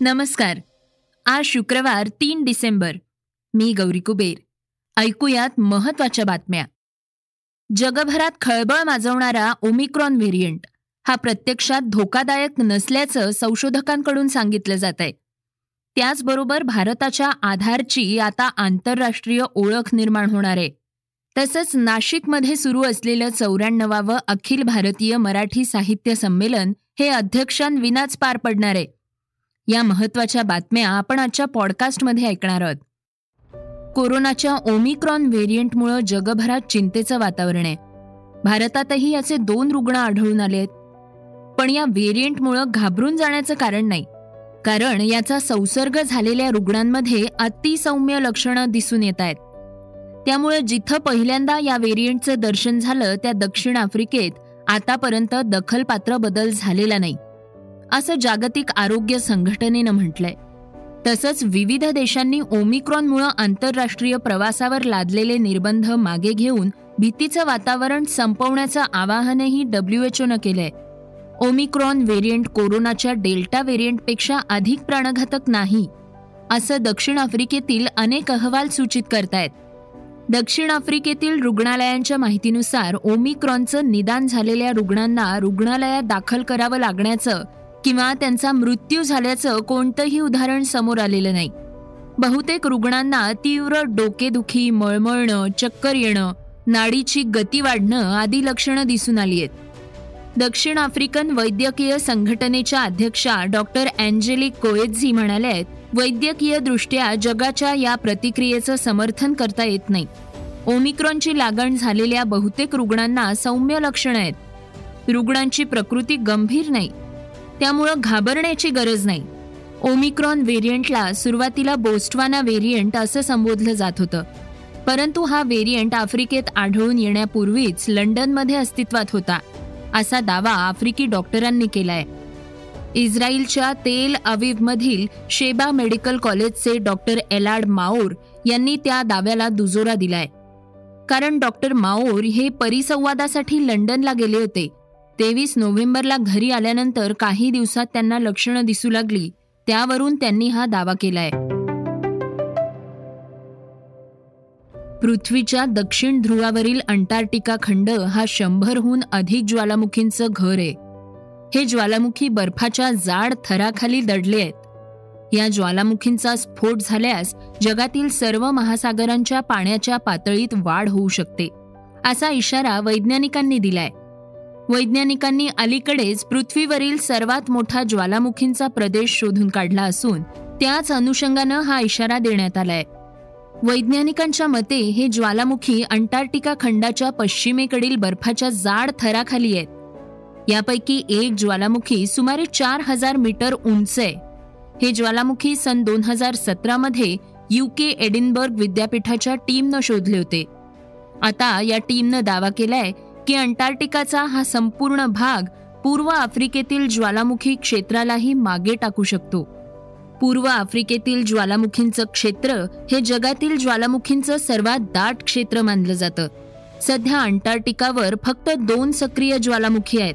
नमस्कार. आज शुक्रवार तीन डिसेंबर. मी गौरी कुबेर. ऐकूयात महत्त्वाच्या बातम्या. जगभरात खळबळ माजवणारा ओमिक्रॉन व्हेरियंट हा प्रत्यक्षात धोकादायक नसल्याचं संशोधकांकडून सांगितलं जात आहे त्याचबरोबर भारताच्या आधारची आता आंतरराष्ट्रीय ओळख निर्माण होणार आहे. तसंच नाशिकमध्ये सुरू असलेलं चौऱ्याण्णवावं अखिल भारतीय मराठी साहित्य संमेलन हे अध्यक्षांविनाच पार पडणार आहे. या महत्त्वाच्या बातम्या आपण आजच्या पॉडकास्टमध्ये ऐकणार आहोत. कोरोनाच्या ओमिक्रॉन व्हेरियंटमुळे जगभरात चिंतेचं वातावरण आहे. भारतातही याचे दोन रुग्ण आढळून आले आहेत. पण या व्हेरियंटमुळे घाबरून जाण्याचं कारण नाही. कारण याचा संसर्ग झालेल्या रुग्णांमध्ये अतिसौम्य लक्षणं दिसून येत आहेत. त्यामुळे जिथं पहिल्यांदा या व्हेरियंटचं दर्शन झालं त्या दक्षिण आफ्रिकेत आतापर्यंत दखलपात्र बदल झालेला नाही. असं जागतिक आरोग्य संघटनेनं म्हटलंय. तसंच विविध देशांनी ओमिक्रॉनमुळं आंतरराष्ट्रीय प्रवासावर लादलेले निर्बंध मागे घेऊन भीतीचं वातावरण संपवण्याचं आवाहनही डब्ल्यूएचओनं केलंय. ओमिक्रॉन व्हेरियंट कोरोनाच्या डेल्टा व्हेरियंटपेक्षा अधिक प्राणघातक नाही असं दक्षिण आफ्रिकेतील अनेक अहवाल सूचित करतायत. दक्षिण आफ्रिकेतील रुग्णालयांच्या माहितीनुसार ओमिक्रॉनचं निदान झालेल्या रुग्णांना रुग्णालयात दाखल करावं लागण्याचं किंवा त्यांचा मृत्यू झाल्याचं कोणतंही उदाहरण समोर आलेलं नाही. बहुतेक रुग्णांना तीव्र डोकेदुखी मळमळणं चक्कर येणं नाडीची गती वाढणं आदी लक्षणं दिसून आली आहेत. दक्षिण आफ्रिकन वैद्यकीय संघटनेच्या अध्यक्षा डॉक्टर अँजेलिक कोएझी म्हणाल्या आहेत वैद्यकीय दृष्ट्या जगाच्या या प्रतिक्रियेचं समर्थन करता येत नाही. ओमिक्रॉनची लागण झालेल्या बहुतेक रुग्णांना सौम्य लक्षणं आहेत. रुग्णांची प्रकृती गंभीर नाही. त्यामुळं घाबरण्याची गरज नाही. ओमिक्रॉन व्हेरियंटला सुरुवातीला बोस्टवाना व्हेरियंट असं संबोधलं जात होतं. परंतु हा व्हेरियंट आफ्रिकेत आढळून येण्यापूर्वीच लंडनमध्ये अस्तित्वात होता असा दावा आफ्रिकी डॉक्टरांनी केलाय. इस्रायलच्या तेल अविवमधील शेबा मेडिकल कॉलेजचे डॉक्टर एलाड माओर यांनी त्या दाव्याला दुजोरा दिलाय. कारण डॉक्टर माओर हे परिसंवादासाठी लंडनला गेले होते तेवीस नोव्हेंबरला घरी आल्यानंतर काही दिवसात त्यांना लक्षणं दिसू लागली. त्यावरून त्यांनी हा दावा केलाय. पृथ्वीच्या दक्षिण ध्रुवावरील अंटार्क्टिका खंड हा शंभरहून अधिक ज्वालामुखींचं घर आहे. हे ज्वालामुखी बर्फाच्या जाड थराखाली दडले आहेत. या ज्वालामुखींचा स्फोट झाल्यास जगातील सर्व महासागरांच्या पाण्याच्या पातळीत वाढ होऊ शकते असा इशारा वैज्ञानिकांनी दिलाय. वैज्ञानिकांनी अलीकडेच पृथ्वीवरील सर्वात मोठा ज्वालामुखींचा प्रदेश शोधून काढला असून त्याच अनुषंगानं हा इशारा देण्यात आलाय. वैज्ञानिकांच्या मते हे ज्वालामुखी अंटार्क्टिका खंडाच्या पश्चिमेकडील बर्फाच्या जाड थराखाली आहेत. यापैकी एक ज्वालामुखी सुमारे चार हजार मीटर उंच आहे. हे ज्वालामुखी सन दोन हजार सतरामध्ये युके एडिनबर्ग विद्यापीठाच्या टीमनं शोधले होते. आता या टीमनं दावा केलाय की अंटार्क्टिकाचा हा संपूर्ण भाग पूर्व आफ्रिकेतील ज्वालामुखी क्षेत्रालाही मागे टाकू शकतो. पूर्व आफ्रिकेतील ज्वालामुखींचं क्षेत्र हे जगातील ज्वालामुखींचं सर्वात दाट क्षेत्र मानलं जातं. सध्या अंटार्क्टिकावर फक्त दोन सक्रिय ज्वालामुखी आहेत.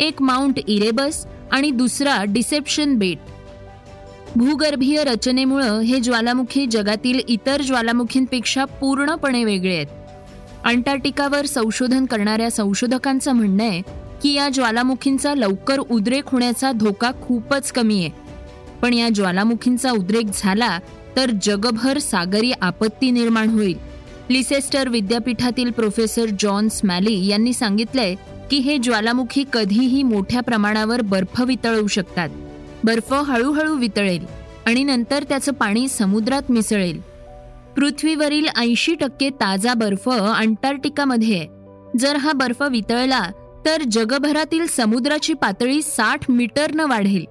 एक माउंट इरेबस आणि दुसरा डिसेप्शन बेट. भूगर्भीय रचनेमुळं हे ज्वालामुखी जगातील इतर ज्वालामुखींपेक्षा पूर्णपणे वेगळे आहेत. अंटार्क्टिकावर संशोधन करणाऱ्या संशोधकांचं म्हणणं आहे की या ज्वालामुखींचा लवकर उद्रेक होण्याचा धोका खूपच कमी आहे. पण या ज्वालामुखींचा उद्रेक झाला तर जगभर सागरी आपत्ती निर्माण होईल. लिसेस्टर विद्यापीठातील प्रोफेसर जॉन स्मॅली यांनी सांगितलंय की हे ज्वालामुखी कधीही मोठ्या प्रमाणावर बर्फ वितळवू शकतात. बर्फ हळूहळू वितळेल आणि नंतर त्याचं पाणी समुद्रात मिसळेल. पृथ्वीवरील ऐंशी टक्के ताजा बर्फ अंटार्क्टिकामध्ये. आहे जर हा बर्फ वितळला तर जगभरातील समुद्राची पातळी साठ मीटरनं वाढेल.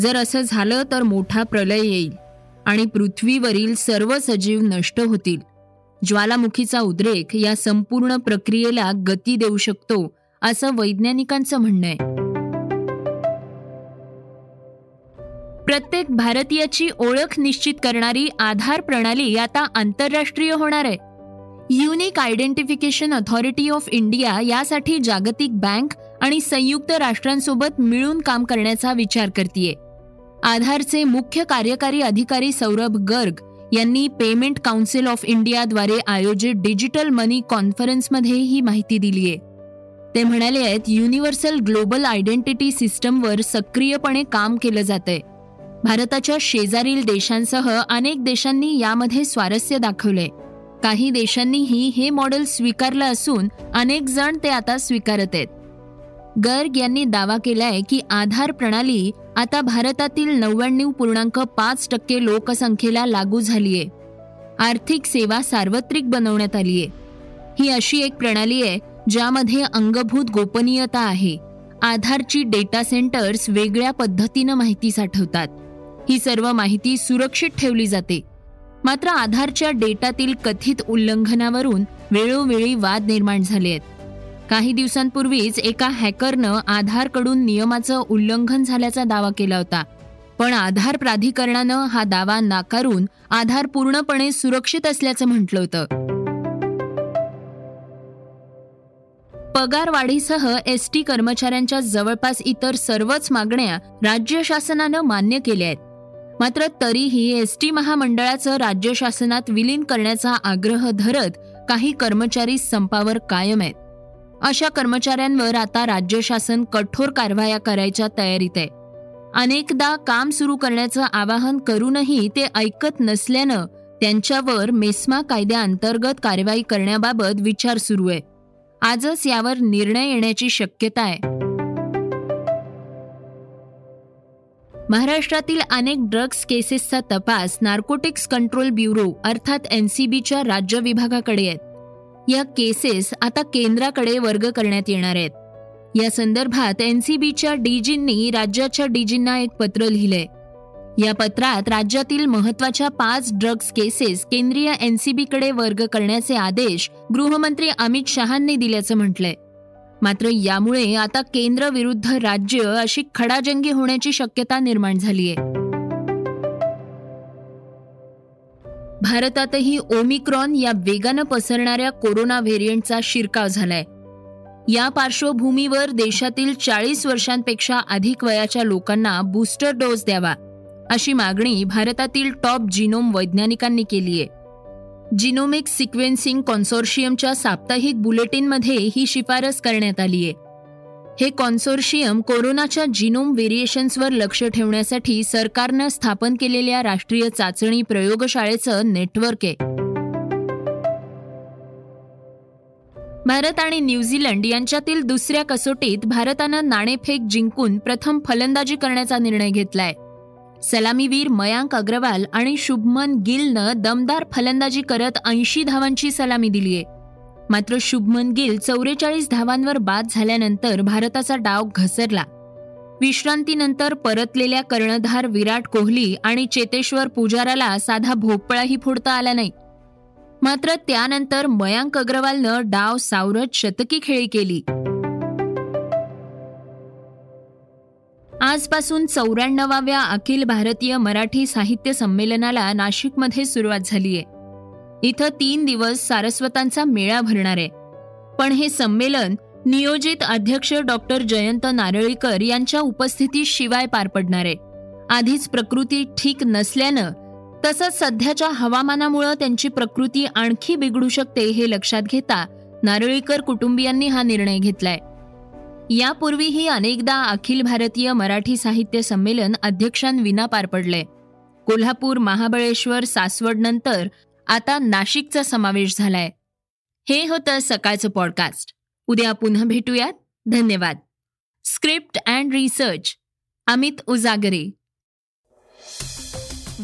जर असं झालं तर मोठा प्रलय येईल आणि पृथ्वीवरील सर्व सजीव नष्ट होतील. ज्वालामुखीचा उद्रेक या संपूर्ण प्रक्रियेला गती देऊ शकतो असं वैज्ञानिकांचं म्हणणं आहे. प्रत्येक भारतीयाची ओळख निश्चित करणारी आधार प्रणाली आता आंतरराष्ट्रीय होणार आहे. Unique identification authority of India यासाठी जागतिक बँक आणि संयुक्त राष्ट्रांसोबत मिळून काम करण्याचा विचार करतीये. आधारचे मुख्य कार्यकारी अधिकारी सौरभ गर्ग यांनी पेमेंट काउन्सिल ऑफ इंडियाद्वारे आयोजित डिजिटल मनी कॉन्फरन्समध्ये ही माहिती दिलीय. ते म्हणाले आहेत युनिव्हर्सल ग्लोबल आयडेंटिटी सिस्टमवर सक्रियपणे काम केलं जातंय. भारताच्या शेजारील देशांसह अनेक देशांनी यामध्ये स्वारस्य दाखवले. काही देशांनीही हे मॉडेल स्वीकारलं असून अनेक जण ते आता स्वीकारत आहेत. गर्ग यांनी दावा केलाय की आधार प्रणाली आता भारतातील नव्याण्णव पूर्णांक पाच टक्के लोकसंख्येला लागू झालीय. आर्थिक सेवा सार्वत्रिक बनवण्यात आलीय. ही अशी एक प्रणाली आहे ज्यामध्ये अंगभूत गोपनीयता आहे. आधारची डेटा सेंटर्स वेगळ्या पद्धतीनं माहिती साठवतात. ही सर्व माहिती सुरक्षित ठेवली जाते. मात्र आधारच्या डेटातील कथित उल्लंघनावरून वेळोवेळी वाद निर्माण झाले आहेत. काही दिवसांपूर्वीच एका हॅकरनं आधारकडून नियमाचं उल्लंघन झाल्याचा दावा केला होता. पण आधार प्राधिकरणानं हा दावा नाकारून आधार पूर्णपणे सुरक्षित असल्याचं म्हटलं होतं. पगारवाढीसह एसटी एस टी कर्मचाऱ्यांच्या जवळपास इतर सर्वच मागण्या राज्य शासनानं मान्य केल्या आहेत. मात्र तरीही एस टी महामंडळाचं राज्य शासनात विलीन करण्याचा आग्रह धरत काही कर्मचारी संपावर कायम आहेत. अशा कर्मचाऱ्यांवर आता राज्य शासन कठोर कारवाया करायच्या तयारीत आहे. अनेकदा काम सुरू करण्याचं आवाहन करूनही ते ऐकत नसल्यानं त्यांच्यावर मेस्मा कायद्याअंतर्गत कारवाई करण्याबाबत विचार सुरू आहे. आजच यावर निर्णय येण्याची शक्यता आहे. महाराष्ट्रातील अनेक ड्रग्ज केसेसचा तपास नार्कोटिक्स कंट्रोल ब्युरो अर्थात एनसीबीच्या राज्य विभागाकडे आहेत या केसेस आता केंद्राकडे वर्ग करण्यात येणार आहेत. या संदर्भात एनसीबीच्या डीजींनी राज्याच्या डीजींना एक पत्र लिहिलंय या पत्रात राज्यातील महत्त्वाच्या पाच ड्रग्ज केसेस केंद्रीय एनसीबीकडे वर्ग करण्याचे आदेश गृहमंत्री अमित शहांनी दिल्याचं म्हटलंय. मात्र यामुळे आता केंद्र विरुद्ध राज्य अशी खडाजंगी होण्याची शक्यता निर्माण झालीय. भारतातही ओमिक्रॉन या वेगानं पसरणाऱ्या कोरोना व्हेरियंटचा शिरकाव झालाय. या पार्श्वभूमीवर देशातील चाळीस वर्षांपेक्षा अधिक वयाच्या लोकांना बूस्टर डोस द्यावा अशी मागणी भारतातील टॉप जिनोम वैज्ञानिकांनी केली आहे जिनोमिक सिक्वेन्सिंग कॉन्सोर्शियमच्या साप्ताहिक बुलेटिनमध्ये ही शिफारस करण्यात आली आहे. हे कॉन्सोर्शियम कोरोनाच्या जिनोम व्हेरिएशन्सवर लक्ष ठेवण्यासाठी सरकारनं स्थापन केलेल्या राष्ट्रीय चाचणी प्रयोगशाळेचं नेटवर्क आहे. भारत आणि न्यूझीलंड यांच्यातील दुसऱ्या कसोटीत भारतानं नाणेफेक जिंकून प्रथम फलंदाजी करण्याचा निर्णय घेतलाय. सलामीवीर मयांक अग्रवाल आणि शुभमन गिलनं दमदार फलंदाजी करत ऐंशी धावांची सलामी दिलीये मात्र शुभमन गिल चौवेचाळीस धावांवर बाद झाल्यानंतर भारताचा डाव घसरला. विश्रांतीनंतर परतलेल्या कर्णधार विराट कोहली आणि चेतेश्वर पुजाराला साधा भोपळाही फोडता आला नाही. मात्र त्यानंतर मयांक अग्रवालनं डाव सावरत शतकी खेळी केली. आजपासून चौऱ्याण्णवाव्या अखिल भारतीय मराठी साहित्य संमेलनाला नाशिकमध्ये सुरुवात झालीय इथं तीन दिवस सारस्वतांचा मेळा भरणार आहे. पण हे संमेलन नियोजित अध्यक्ष डॉक्टर जयंत नारळीकर यांच्या उपस्थितीशिवाय पार पडणार आहे. आधीच प्रकृती ठीक नसल्यानं तसंच सध्याच्या हवामानामुळं त्यांची प्रकृती आणखी बिघडू शकते हे लक्षात घेता नारळीकर कुटुंबियांनी हा निर्णय घेतलाय. यापूर्वीही अनेकदा अखिल भारतीय मराठी साहित्य संमेलन अध्यक्षांविना पार पडले. कोल्हापूर महाबळेश्वर सासवड नंतर आता नाशिकचा समावेश झालाय. हे होतं सकाळचं पॉडकास्ट उद्या पुन्हा भेटूयात. धन्यवाद. Script and research Amit Ujagare.